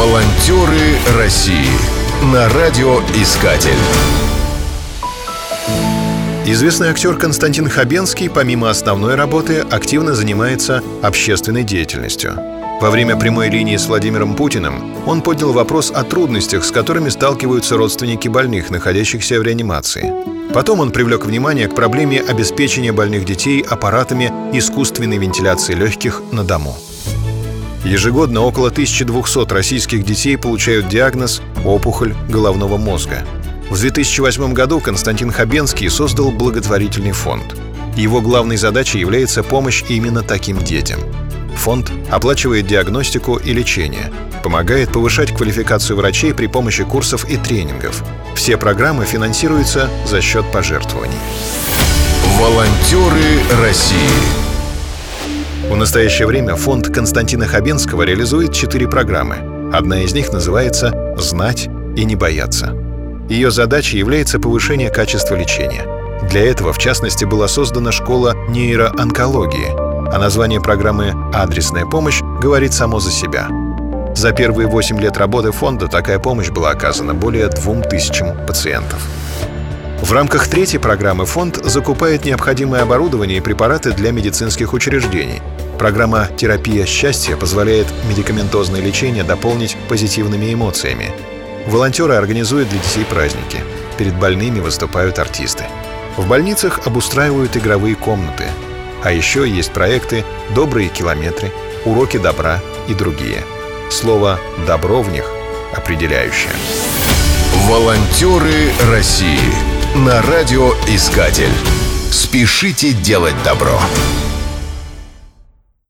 Волонтеры России на радиоискатель. Известный актер Константин Хабенский, помимо основной работы, активно занимается общественной деятельностью. Во время прямой линии с Владимиром Путиным он поднял вопрос о трудностях, с которыми сталкиваются родственники больных, находящихся в реанимации. Потом он привлек внимание к проблеме обеспечения больных детей аппаратами искусственной вентиляции легких на дому. Ежегодно около 1200 российских детей получают диагноз «опухоль головного мозга». В 2008 году Константин Хабенский создал благотворительный фонд. Его главной задачей является помощь именно таким детям. Фонд оплачивает диагностику и лечение, помогает повышать квалификацию врачей при помощи курсов и тренингов. Все программы финансируются за счет пожертвований. Волонтеры России в настоящее время фонд Константина Хабенского реализует четыре программы. Одна из них называется «Знать и не бояться». Ее задачей является повышение качества лечения. Для этого, в частности, была создана школа нейроонкологии, а название программы «Адресная помощь» говорит само за себя. За первые 8 лет работы фонда такая помощь была оказана более двум тысячам пациентов. В рамках третьей программы фонд закупает необходимое оборудование и препараты для медицинских учреждений. Программа «Терапия счастья» позволяет медикаментозное лечение дополнить позитивными эмоциями. Волонтеры организуют для детей праздники. Перед больными выступают артисты. В больницах обустраивают игровые комнаты. А еще есть проекты «Добрые километры», «Уроки добра» и другие. Слово «добро» в них определяющее. Волонтеры России на радиоискатель. Спешите делать добро.